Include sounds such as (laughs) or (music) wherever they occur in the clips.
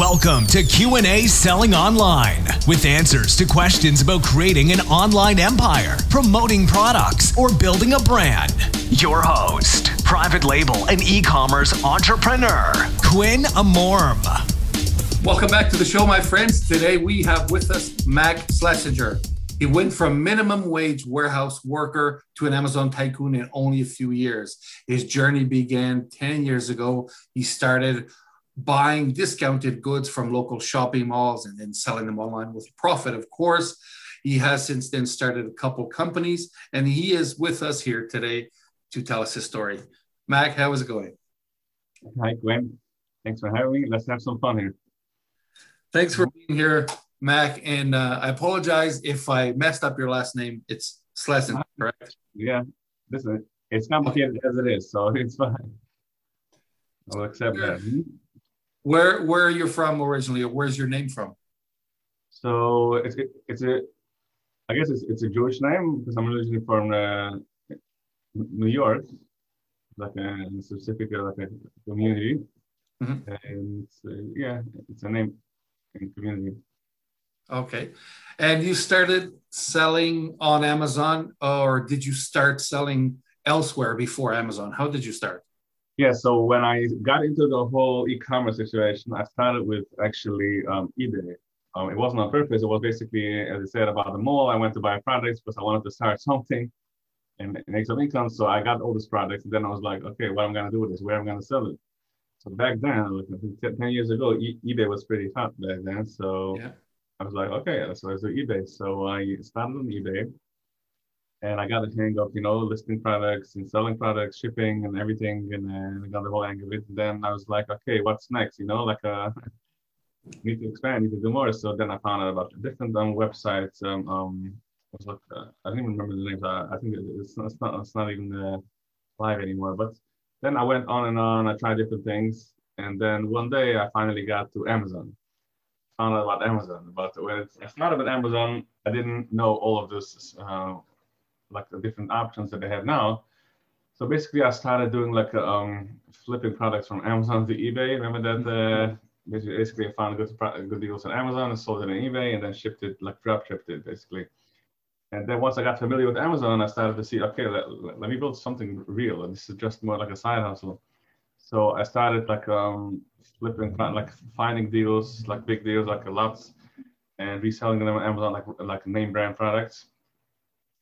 Welcome to Q&A Selling Online with answers to questions about creating an online empire, promoting products, or building a brand. Your host, private label and e-commerce entrepreneur, Quinn Amorim. Welcome back to the show, my friends. Today we have with us Mac Schlesinger. He went from minimum wage warehouse worker to an Amazon tycoon in only a few years. His journey began 10 years ago. He started buying discounted goods from local shopping malls and then selling them online with profit, of course. He has since then started a couple companies and he is with us here today to tell us his story. Mac, how is it going? Hi, Gwen. Thanks for having me. Let's have some fun here. Thanks for being here. Mac, and uh, I apologize if I messed up your last name. It's Slesen, correct? Yeah, listen, it's complicated as it is, so (laughs) it's fine. I'll accept that. Where Where are you from originally, or where's your name from? So it's it, it's a, I guess it's it's a Jewish name because I'm originally from uh, New York, like a specific uh, like a community, Mhm. and uh, yeah, it's a name in community. Okay, and you started selling on Amazon, or did you start selling elsewhere before Amazon? How did you start? Yeah, so when I got into the whole e-commerce situation, I started with actually um, eBay. Um, it wasn't on purpose. It was basically, as I said, about the mall. I went to buy products because I wanted to start (laughs) something and make some income. So I got all these products, and then I was like, okay, what am I gonna do with this? Where am I gonna sell it? So back then, like, 10 10 years ago, e- eBay was pretty hot back then. So Yeah. I was like, okay, so let's do eBay. So I started on eBay and I got the hang of, you know, listing products and selling products, shipping and everything. And I got the whole hang of it. And then I was like, okay, what's next? You know, like, uh, (laughs) need to expand, need to do more. So then I found out about different um, websites. Um, um, I was like, uh, I don't even remember the names. I, I think it's not, it's not, it's not even uh, live anymore. But then I went on and on. I tried different things. And then one day I finally got to Amazon found out about Amazon. But when I started with Amazon, I didn't know all of this, uh, like the different options that they have now. So basically, I started doing like um, flipping products from Amazon to eBay. Remember that? Uh, basically, basically, I found good good deals on Amazon and sold it on eBay, and then shipped it like drop shipped it basically. And then once I got familiar with Amazon, I started to see, okay, let, let me build something real. And this is just more like a side hustle. So I started like um, flipping, like finding deals, like big deals, like lots, and reselling them on Amazon, like like name brand products.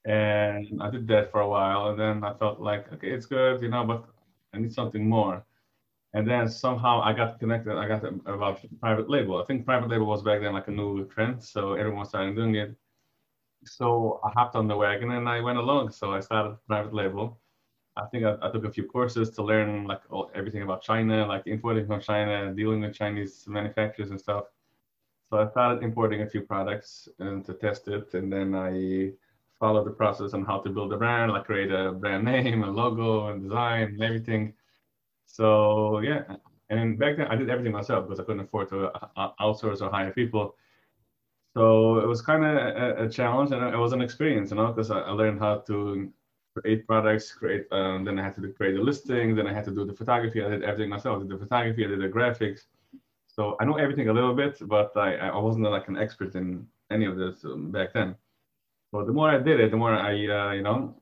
And I did that for a while, and then I felt like, okay, it's good, you know, but I need something more. And then somehow I got connected. I got about private label. I think private label was back then like a new trend, so everyone started doing it. So I hopped on the wagon and I went along. So I started private label. I think I, I took a few courses to learn like all, everything about China, like importing from China, and dealing with Chinese manufacturers and stuff. So I started importing a few products and to test it, and then I followed the process on how to build a brand, like create a brand name, a logo, and design, and everything. So yeah, and back then I did everything myself because I couldn't afford to uh, outsource or hire people. So it was kind of a, a challenge, and it was an experience, you know, because I, learned how to create products, create. Um, then I had to create a listing. Then I had to do the photography. I did everything myself. I did the photography. I did the graphics. So I know everything a little bit, but I, I wasn't like an expert in any of this um, back then. So the more I did it, the more I, uh, you know,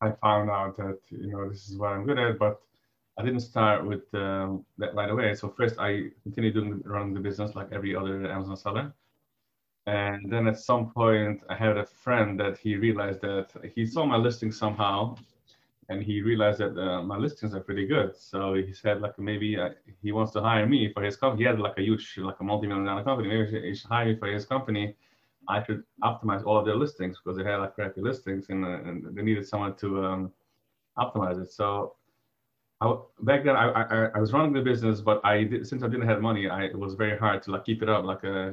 I found out that you know this is what I'm good at. But I didn't start with um, that right away. So first I continued doing running the business like every other Amazon seller. And then at some point, I had a friend that he realized that he saw my listing somehow, and he realized that uh, my listings are pretty good. So he said, like maybe uh, he wants to hire me for his company. He had like a huge, like a multi-million dollar company. Maybe he should hire me for his company. I should optimize all of their listings because they had like crappy listings, and, uh, and they needed someone to um, optimize it. So I, back then, I, I I was running the business, but I did, since I didn't have money, I, it was very hard to like keep it up, like uh,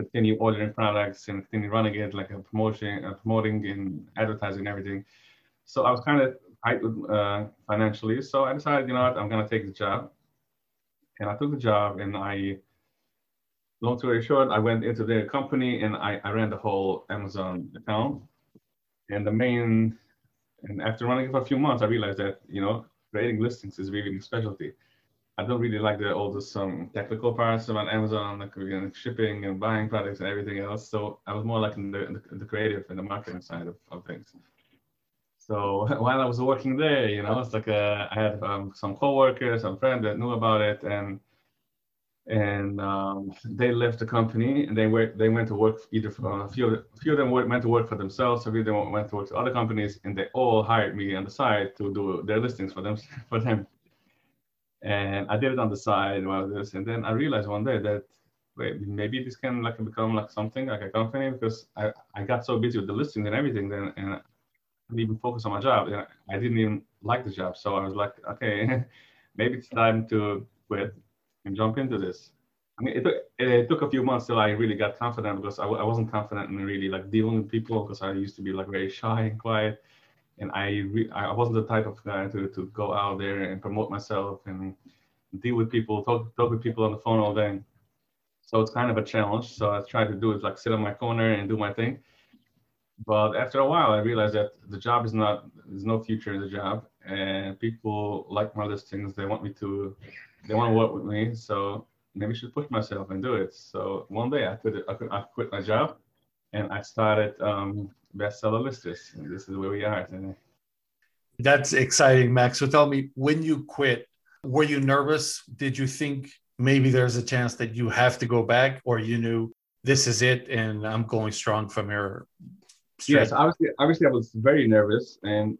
continue ordering products and continue running it, like a promotion, uh, promoting and advertising and everything. So I was kind of tight uh, financially. So I decided, you know what, I'm gonna take the job, and I took the job, and I. Long story short, I went into their company and I, I ran the whole Amazon account. And the main, and after running it for a few months, I realized that, you know, creating listings is really my specialty. I don't really like the all the some technical parts about Amazon, like you know, shipping and buying products and everything else. So I was more like in the, in the, creative and the marketing side of, of things. So (laughs) while I was working there, you know, it's like uh, I had um, some coworkers, some friends that knew about it, and and um, they left the company and they were they went to work either for a few of, a few of them went to work for themselves, a few of them went to work for other companies, and they all hired me on the side to do their listings for them (laughs) for them. And I did it on the side while this, and then I realized one day that wait, maybe this can like become like something like a company because I, I got so busy with the listings and everything then and I didn't even focus on my job. I didn't even like the job, so I was like, okay, (laughs) maybe it's time to quit and jump into this. I mean, it took, it took a few months till I really got confident because I, I wasn't confident in really like dealing with people because I used to be like very shy and quiet. And I re- I wasn't the type of guy to, to go out there and promote myself and deal with people, talk, talk with people on the phone all day. So it's kind of a challenge. So I tried to do is like sit on my corner and do my thing. But after a while, I realized that the job is not, there's no future in the job. And people like my listings. They want me to they want to work with me, so maybe I should push myself and do it. So one day I quit, I quit, I quit my job, and I started um, bestseller listers. And this is where we are today. That's exciting, Max. So tell me, when you quit, were you nervous? Did you think maybe there's a chance that you have to go back, or you knew this is it and I'm going strong from here? Straight? Yes, obviously, obviously I was very nervous, and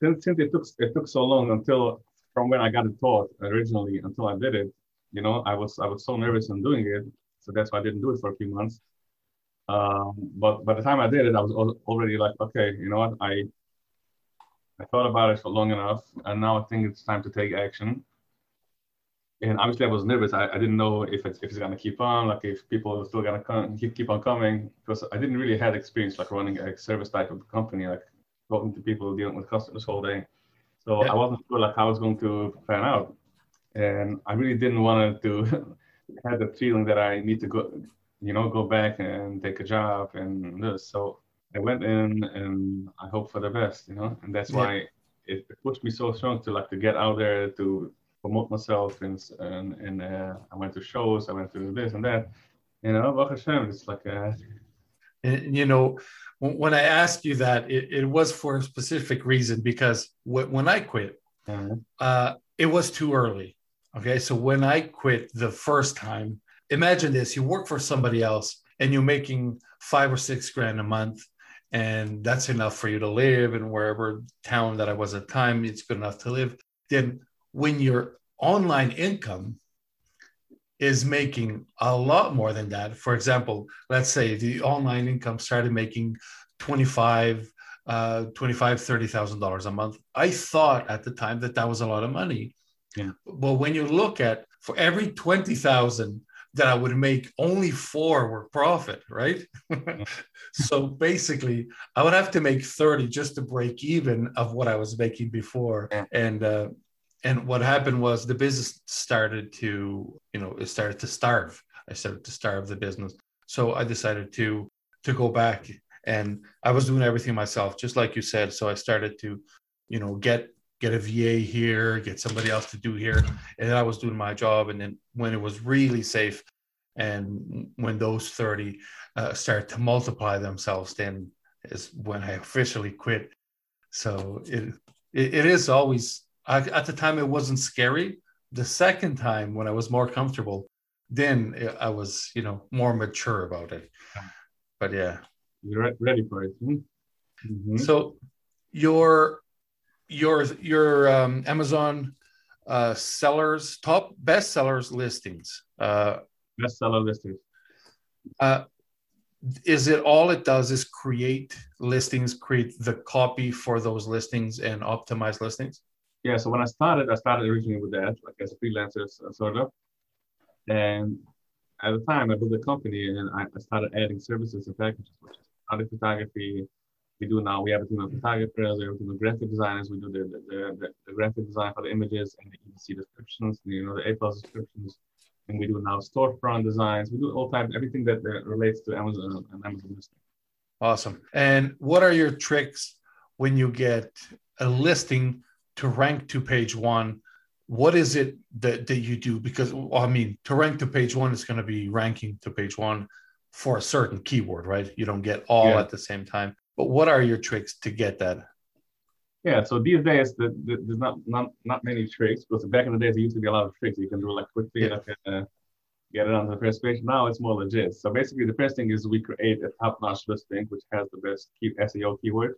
since, since it took it took so long until from when I got it taught originally until I did it, you know, I was I was so nervous in doing it, so that's why I didn't do it for a few months. Um, but by the time I did it, I was already like, okay, you know what, I I thought about it for long enough, and now I think it's time to take action. And obviously, I was nervous. I, I didn't know if it's, if it's gonna keep on, like if people are still gonna come, keep keep on coming, because I didn't really have experience like running a service type of company, like talking to people, dealing with customers all day. So yeah. I wasn't sure like how it's going to pan out, and I really didn't want to (laughs) have the feeling that I need to go, you know, go back and take a job and this. So I went in and I hope for the best, you know, and that's why it, it, pushed me so strong to like to get out there to promote myself and and, and uh, I went to shows, I went to this and that, you know, Baruch Hashem, it's like. Uh, and, you know, when I asked you that, it, it was for a specific reason because w- when I quit, mm-hmm. uh, it was too early. Okay. So when I quit the first time, imagine this you work for somebody else and you're making five or six grand a month, and that's enough for you to live in wherever town that I was at the time, it's good enough to live. Then when your online income is making a lot more than that. For example, let's say the online income started making 25, uh, 25, $30,000 a month. I thought at the time that that was a lot of money. Yeah. But when you look at for every 20,000 that I would make, only four were profit, right? (laughs) so basically, I would have to make 30 just to break even of what I was making before. Yeah. And, uh, and what happened was the business started to you know it started to starve. I started to starve the business. So i decided to to go back and i was doing everything myself just like you said. So i started to you know get get a va here get somebody else to do here. And i was doing my job. And then when it was really safe and when those 30 uh, start to multiply themselves then is when i officially quit. So it, it, it is always I, at the time, it wasn't scary. The second time, when I was more comfortable, then I was, you know, more mature about it. But yeah, you're ready for it. Hmm? Mm-hmm. So your your your um, Amazon uh, sellers top best sellers listings. Uh, best seller listings. Uh, is it all it does is create listings, create the copy for those listings, and optimize listings? Yeah, so when I started, I started originally with that, like as a freelancer, sort of. And at the time, I built a company and I, started adding services and packages, which is product photography. We do now, we have a team of photographers, we have a team of graphic designers, we do the, the, the, the graphic design for the images and the EBC descriptions, you know, the A plus descriptions. And we do now storefront designs. We do all types, everything that uh, relates to Amazon and Amazon listing. Awesome. And what are your tricks when you get a listing to rank to page one what is it that, that you do? Because I mean, to rank to page one is going to be ranking to page one for a certain keyword, right? You don't get all yeah. at the same time. But what are your tricks to get that? Yeah, so these days the, the, there's not, not not many tricks because back in the days there used to be a lot of tricks. You can do like quickly yeah. like, uh, get it onto the first page. Now it's more legit. So basically, the first thing is we create a top-notch listing which has the best key SEO keyword,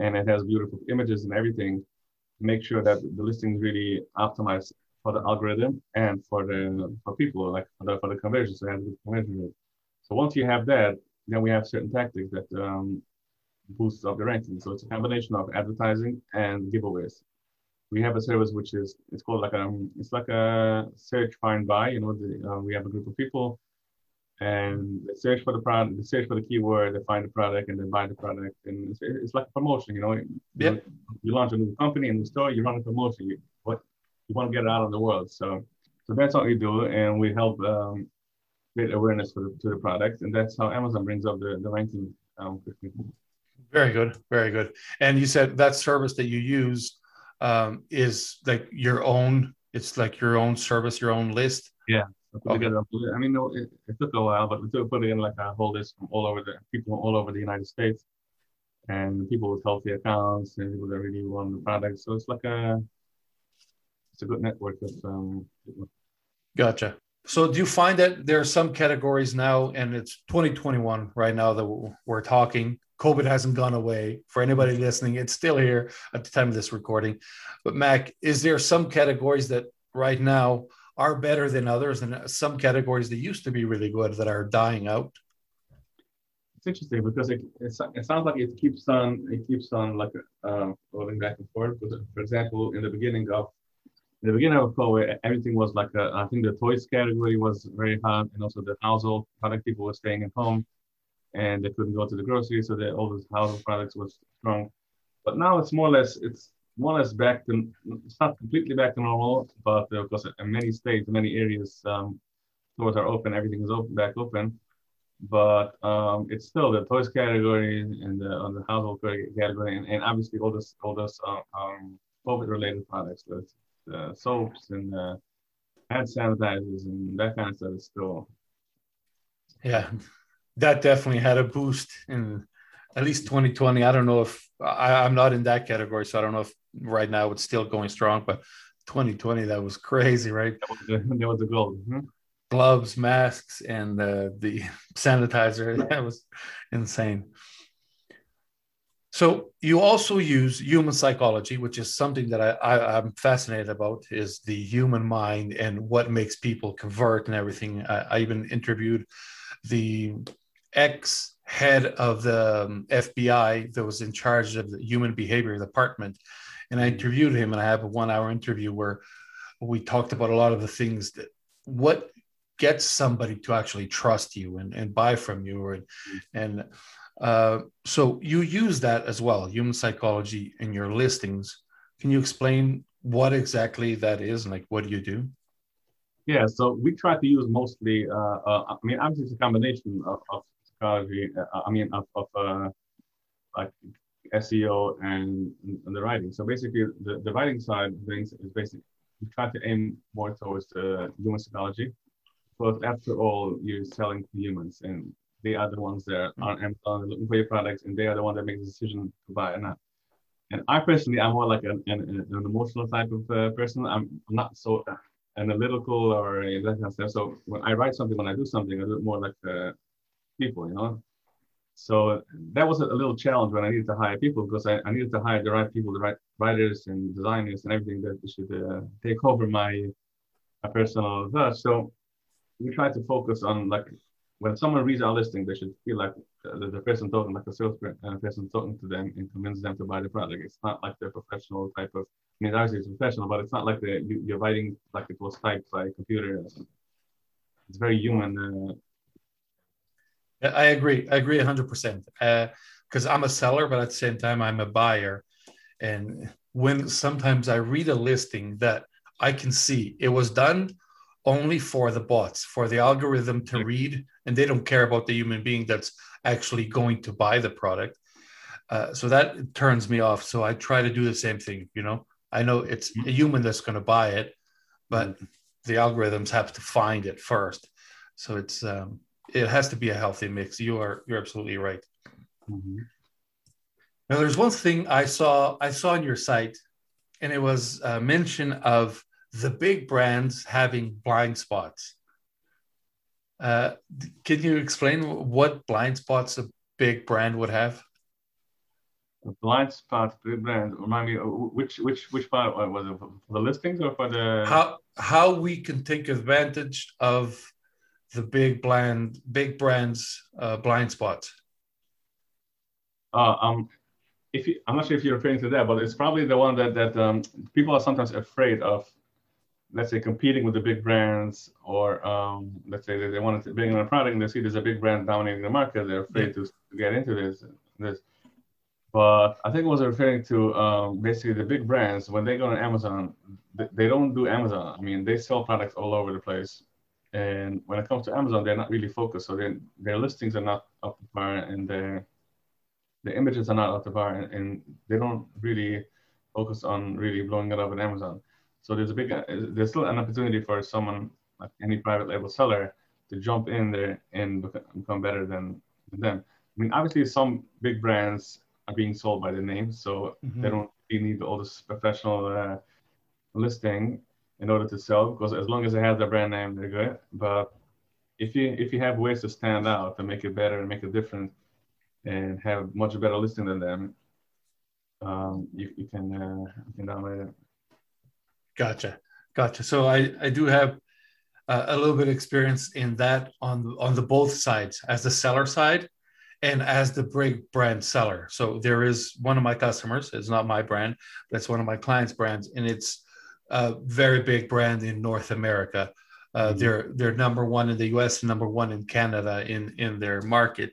and it has beautiful images and everything make sure that the listing is really optimized for the algorithm and for the for people, like for the, for the conversion, so it has a good conversion rate. So once you have that, then we have certain tactics that um, boosts up the ranking. So it's a combination of advertising and giveaways. We have a service which is it's called like um it's like a search find buy. You know, the, uh, we have a group of people and they search for the product, they search for the keyword, they find the product, and they buy the product. And it's, it's like a promotion, you know. Yeah. You, launch a new company in the store, you run a promotion. You what you want to get it out of the world. So, so that's what we do, and we help um, create awareness for the, to the product, and that's how Amazon brings up the the ranking um. Very good, very good. And you said that service that you use um, is like your own. It's like your own service, your own list. Yeah. Okay. I mean, it, it, took a while, but we took put in like a whole list from all over the people from all over the United States, and people with healthy accounts and people that really want the product. So it's like a it's a good network of um, people. Gotcha. So do you find that there are some categories now, and it's 2021 right now that we're talking. COVID hasn't gone away. For anybody listening, it's still here at the time of this recording. But Mac, is there some categories that right now are better than others, and some categories that used to be really good that are dying out. It's interesting because it, it, it sounds like it keeps on it keeps on like um, going back and forth. For example, in the beginning of the beginning of COVID, everything was like a, I think the toys category was very hot, and also the household product people were staying at home, and they couldn't go to the grocery, so the all those household products was strong. But now it's more or less it's more or less back to it's not completely back to normal, but uh, of course in many states, many areas, um, stores are open, everything is open back open. But um, it's still the toys category and the, on the household category, and, and obviously all this all those uh, um, COVID related products, the uh, soaps and uh, hand sanitizers and that kind of stuff is still. Yeah, that definitely had a boost in at least 2020. I don't know if I, am not in that category, so I don't know if right now it's still going strong, but 2020 that was crazy, right? That was the, (laughs) that was the goal. Mm-hmm. Gloves, masks, and uh, the (laughs) sanitizer. (laughs) That was insane. So you also use human psychology, which is something that I, I am fascinated about, is the human mind and what makes people convert and everything. I, I even interviewed the ex head of the um, FBI that was in charge of the human behavior department. And I interviewed him, and I have a one hour interview where we talked about a lot of the things that what gets somebody to actually trust you and, and buy from you. And, and uh, so you use that as well, human psychology in your listings. Can you explain what exactly that is and like what do you do? Yeah, so we try to use mostly, uh, uh, I mean, obviously it's a combination of, of psychology. Uh, I mean, of, of uh, like SEO and, and, the writing. So basically, the, the writing side of things is basically we try to aim more towards the human psychology. But after all, you're selling to humans, and they are the ones that are on Amazon looking for your products, and they are the ones that make the decision to buy or not. And I personally, I'm more like an, an, an emotional type of uh, person. I'm not so analytical or that kind of stuff. So when I write something, when I do something, I do it more like uh, people, you know. So that was a, little challenge when I needed to hire people because I, I needed to hire the right people, the right writers and designers and everything that should uh, take over my, my personal touch. So we try to focus on like when someone reads our listing, they should feel like the, the person talking like a salesperson uh, person talking to them and convince them to buy the product. It's not like the professional type of. I mean, obviously it's professional, but it's not like the you, are writing like it was typed by a computer. It's very human. Uh, I agree. I agree 100%. Because uh, I'm a seller, but at the same time, I'm a buyer. And when sometimes I read a listing that I can see it was done only for the bots, for the algorithm to read, and they don't care about the human being that's actually going to buy the product. Uh, so that turns me off. So I try to do the same thing. You know, I know it's a human that's going to buy it, but mm-hmm. the algorithms have to find it first. So it's um, it has to be a healthy mix. You are you're absolutely right. Mm-hmm. Now, there's one thing I saw I saw on your site, and it was a mention of the big brands having blind spots. Uh, can you explain what blind spots a big brand would have? A blind spot, big brand. Remind me, uh, which which which part was it for the listings or for the how how we can take advantage of the big brand big brands uh, blind spots. Uh, um, if you, I'm not sure if you're referring to that, but it's probably the one that that um, people are sometimes afraid of. Let's say competing with the big brands, or um, let's say that they want to bring in a product and they see there's a big brand dominating the market. They're afraid to, to get into this. This, but I think I was referring to um, basically the big brands when they go on Amazon. They don't do Amazon. I mean, they sell products all over the place, and when it comes to Amazon, they're not really focused. So their listings are not up to par, and their the images are not up to par and, and, they don't really focus on really blowing it up on Amazon. So there's a big, uh, there's still an opportunity for someone like any private label seller to jump in there and become better than them. I mean, obviously some big brands are being sold by the name, so mm-hmm. they don't really need all this professional uh, listing in order to sell because as long as they have the brand name, they're good. But if you if you have ways to stand out and make it better and make it different, and have much better listing than them, um, you, you can uh, you can download it. Gotcha, gotcha. So I I do have uh, a little bit of experience in that on on the both sides as the seller side and as the big brand seller. So there is one of my customers. It's not my brand, but it's one of my clients' brands, and it's a very big brand in North America. Uh, mm-hmm. They're they're number one in the U.S. and number one in Canada in in their market,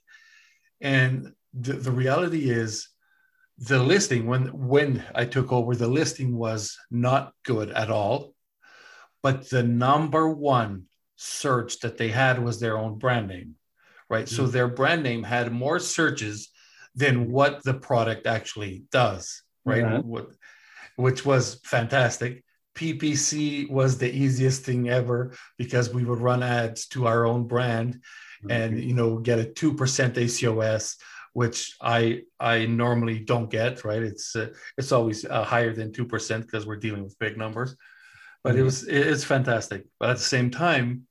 and the, the reality is the listing when when I took over, the listing was not good at all. But the number one search that they had was their own brand name, right? Mm-hmm. So their brand name had more searches than what the product actually does, right? Mm-hmm. What, which was fantastic. PPC was the easiest thing ever because we would run ads to our own brand and you know get a 2% acos which i i normally don't get right? It's uh, it's always uh, higher than 2% because we're dealing with big numbers. But mm-hmm. it was it's fantastic. But at the same time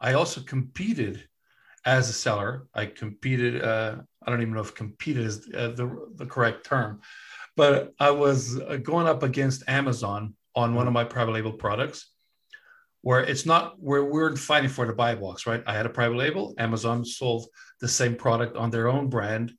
i also competed as a seller. I competed uh, i don't even know if competed is uh, the, the correct term. But i was uh, going up against amazon on one of my private label products where it's not where we're fighting for the buy box, right? I had a private label. Amazon sold the same product on their own brand,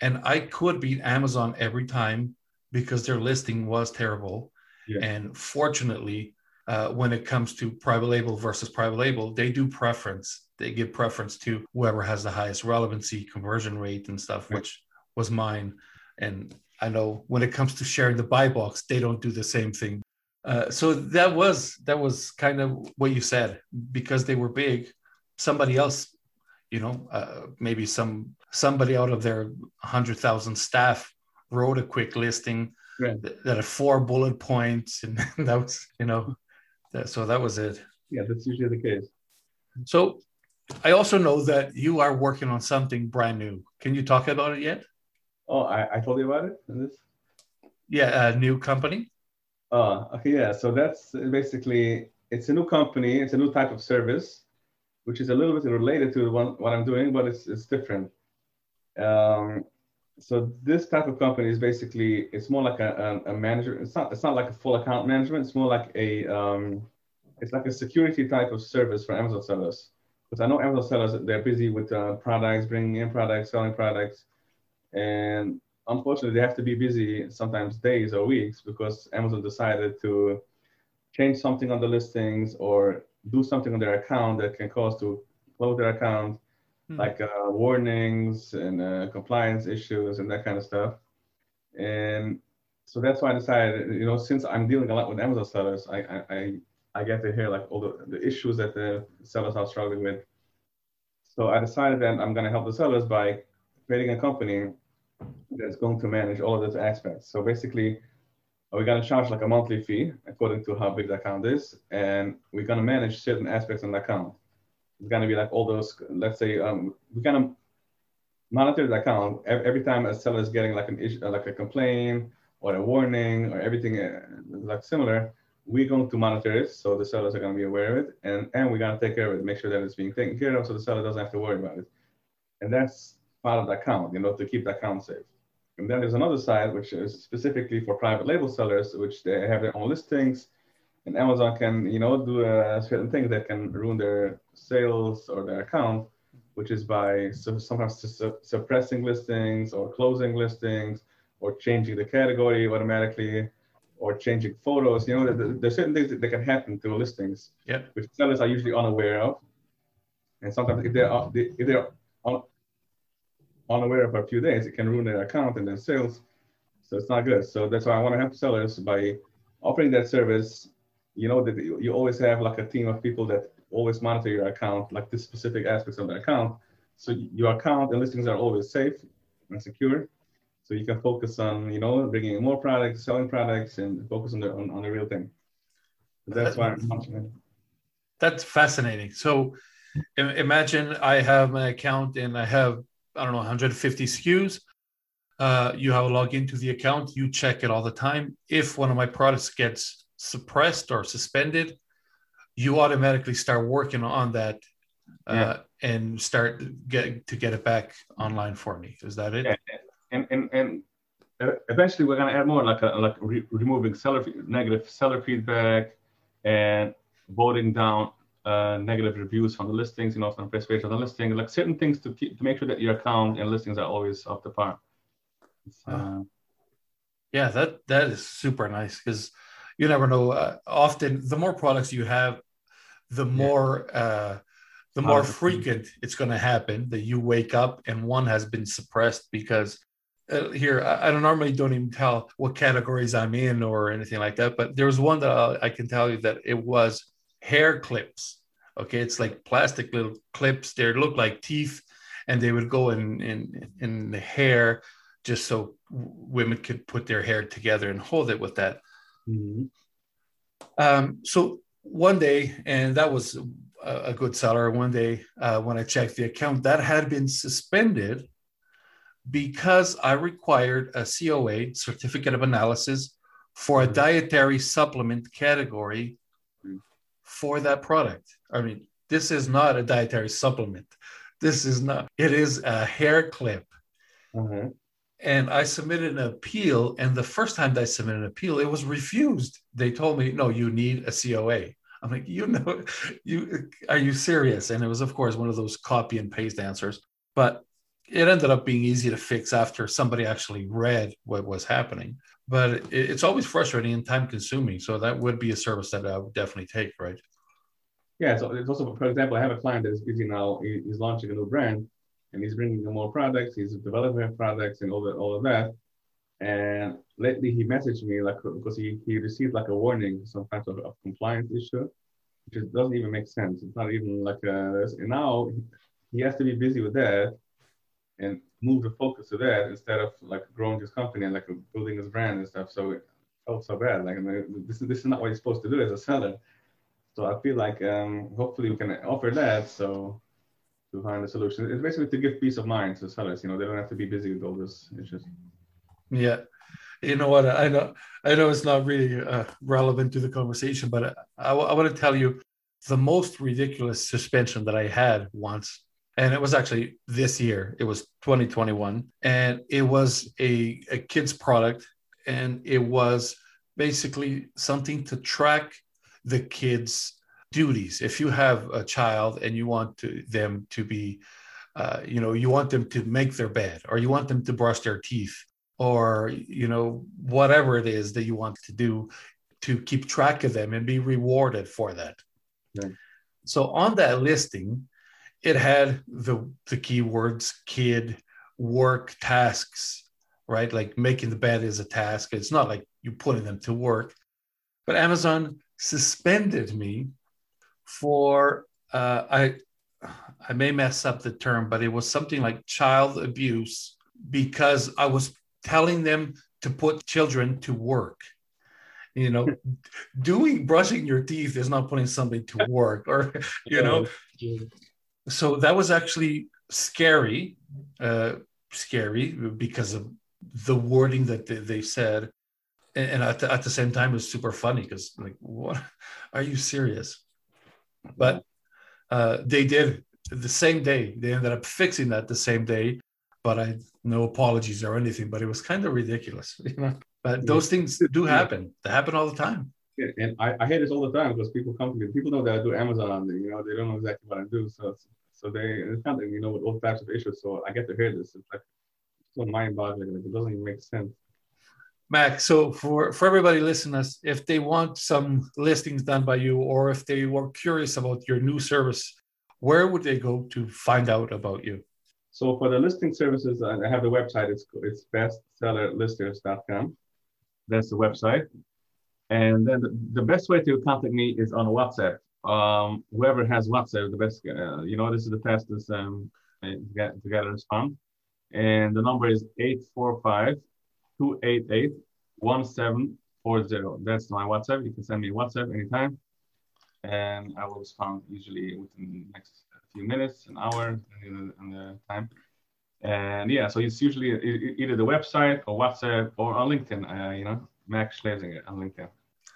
and I could beat Amazon every time because their listing was terrible. Yeah. And fortunately, uh, when it comes to private label versus private label, they do preference. They give preference to whoever has the highest relevancy, conversion rate, and stuff, right. which was mine. And I know when it comes to sharing the buy box, they don't do the same thing. Uh, so that was that was kind of what you said because they were big somebody else you know uh, maybe some somebody out of their 100000 staff wrote a quick listing right. that, that had four bullet points (laughs) and that was you know that, so that was it. Yeah that's usually the case. So i also know that you are working on something brand new. Can you talk about it yet? Oh i, I told you about it yeah a new company uh, okay, yeah. So that's basically it's a new company, it's a new type of service, which is a little bit related to one, what I'm doing, but it's it's different. Um, so this type of company is basically it's more like a, a, a, manager. It's not it's not like a full account management. It's more like a um, it's like a security type of service for Amazon sellers. Because I know Amazon sellers they're busy with uh, products, bringing in products, selling products, and unfortunately, they have to be busy sometimes days or weeks because Amazon decided to change something on the listings or do something on their account that can cause to close their account, hmm. like uh, warnings and uh, compliance issues and that kind of stuff. And so that's why I decided, you know, since I'm dealing a lot with Amazon sellers, I I, I get to hear like all the, the issues that the sellers are struggling with. So I decided that I'm going to help the sellers by creating a company that's going to manage all of those aspects. So basically, we're gonna charge like a monthly fee according to how big the account is, and we're gonna manage certain aspects on the account. It's gonna be like all those, let's say, um, we're gonna monitor the account every time a seller is getting like an issue, like a complaint or a warning or everything uh, like similar. We're going to monitor it, so the sellers are going to be aware of it, and and we're going to take care of it, make sure that it's being taken care of, so the seller doesn't have to worry about it. And that's part of the account, you know, to keep the account safe. And then there's another side, which is specifically for private label sellers, which they have their own listings. And Amazon can, you know, do uh, certain things that can ruin their sales or their account, which is by sometimes su suppressing listings or closing listings or changing the category automatically or changing photos. You know, there's certain things that, can happen to listings, yep. which sellers are usually unaware of. And sometimes if they're, if they're unaware for a few days, it can ruin their account and their sales. So it's not good. So that's why I want to help sellers by offering that service. You know that you always have like a team of people that always monitor your account, like the specific aspects of the account. So your account and listings are always safe and secure. So you can focus on, you know, bringing in more products, selling products, and focus on the on, on the real thing. That's why I'm. That's fascinating. So imagine I have my account and I have I don't know 150 SKUs. Uh, you have a login to the account. You check it all the time. If one of my products gets suppressed or suspended, you automatically start working on that uh, yeah. and start get to get it back online for me. Is that it? Yeah. And and and eventually we're gonna add more like a, like re- removing seller negative seller feedback and voting down uh, negative reviews from the listings, you know, the press page on the listing, like certain things to keep to make sure that your account and listings are always up to par. Uh, yeah, that that is super nice because you never know. Uh, often, the more products you have, the more yeah. uh, the more frequent it's going to happen that you wake up and one has been suppressed because uh, here I, I, normally don't even tell what categories I'm in or anything like that. But there was one that I'll, I can tell you that it was hair clips. Okay, it's like plastic little clips. They look like teeth, and they would go in in in the hair just so women could put their hair together and hold it with that. Mm-hmm. Um, so one day, and that was a, a good seller. One day, uh, when I checked the account, that had been suspended because I required a COA certificate of analysis for a mm-hmm. dietary supplement category for that product. I mean, this is not a dietary supplement. This is not, it is a hair clip. Mm-hmm. And I submitted an appeal. And the first time I submitted an appeal, it was refused. They told me, no, you need a COA. I'm like, you know, (laughs) you are you serious? And it was, of course, one of those copy and paste answers. But it ended up being easy to fix after somebody actually read what was happening but it's always frustrating and time consuming. So that would be a service that I would definitely take, right? Yeah, so it's also, for example, I have a client that is busy now. He's launching a new brand, and he's bringing more products. He's developing products and all of, all of that. And lately, he messaged me like because he, he received like a warning, some kind of, of compliance issue, which doesn't even make sense. It's not even like a, and now he has to be busy with that and move the focus to that instead of like growing his company and like building his brand and stuff. So it felt so bad. Like this is this is not what you're supposed to do as a seller. So I feel like um, hopefully we can offer that. So to find a solution, it's basically to give peace of mind to sellers. You know, they don't have to be busy with all this issues. Yeah, you know what? I know I know it's not really uh, relevant to the conversation, but I, I, I want to tell you the most ridiculous suspension that I had once and it was actually this year. It was 2021 and it was a, a kid's product. And it was basically something to track the kids duties. If you have a child and you want to, them to be uh, you know you want them to make their bed or you want them to brush their teeth or you know whatever it is that you want to do to keep track of them and be rewarded for that. Right. so on that listing it had the the keywords kid work tasks right? Like making the bed is a task. It's not like you're putting them to work. But amazon suspended me for uh, i i may mess up the term but it was something like child abuse because i was telling them to put children to work. You know, (laughs) doing brushing your teeth is not putting something to work, or (laughs) you know. So that was actually scary, uh, scary because of the wording that they, they said, and, at, the, at the same time, it was super funny because like, what? (laughs) Are you serious? But uh, they did the same day. They ended up fixing that the same day, but I no apologies or anything. But it was kind of ridiculous, (laughs) you know. But those things do happen. They happen all the time. Yeah, and I, I hear this all the time because people come to me. People know that I do Amazon. You know, they don't know exactly what I do. So, so they it's kind of you know with all types of issues. So I get to hear this. It's like so mind-boggling. Like, it doesn't even make sense. Mac, so for, for everybody listening us, if they want some listings done by you or if they were curious about your new service, where would they go to find out about you? So for the listing services, I have the website. It's it's bestsellerlisters.com. That's the website. And then the, best way to contact me is on WhatsApp. Um, whoever has WhatsApp, the best, uh, you know, this is the fastest um, to get, to get a response. And the number is 845 288 1740. That's my WhatsApp. You can send me WhatsApp anytime. And I will respond usually within the next few minutes, an hour, the, the time. And yeah, so it's usually either the website or WhatsApp or on LinkedIn, uh, you know, Mac Schlesinger on LinkedIn.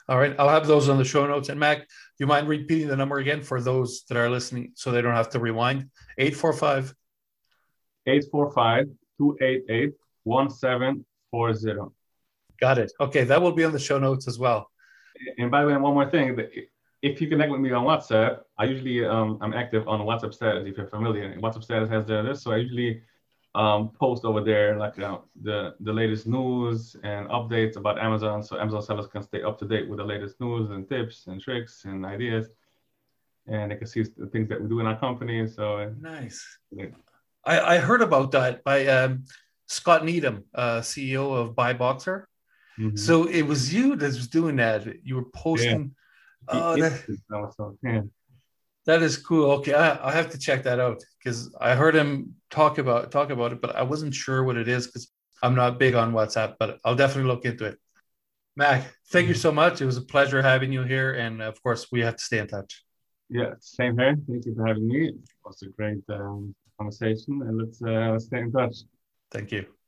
All right, I'll have those on the show notes. And Mac, do you mind repeating the number again for those that are listening so they don't have to rewind? 845 845 288 1740. Got it. Okay, that will be on the show notes as well. And by the way, one more thing if you connect with me on WhatsApp, I usually um, I'm active on WhatsApp status. If you're familiar, WhatsApp status has this, so I usually um, post over there like uh, the the latest news and updates about Amazon, so Amazon sellers can stay up to date with the latest news and tips and tricks and ideas, and they can see the things that we do in our company. So nice. Yeah. I, I heard about that by um, Scott Needham, uh, CEO of Buy Boxer. Mm-hmm. So it was you that was doing that. You were posting. Yeah Oh, that, that is cool. Okay, I, I have to check that out because I heard him talk about talk about it, but I wasn't sure what it is because I'm not big on WhatsApp. But I'll definitely look into it. Mac, thank you mm-hmm. so much. It was a pleasure having you here, and of course, we have to stay in touch. Yeah, same here. Thank you for having me. It was a great um, conversation, and let's uh, stay in touch. Thank you.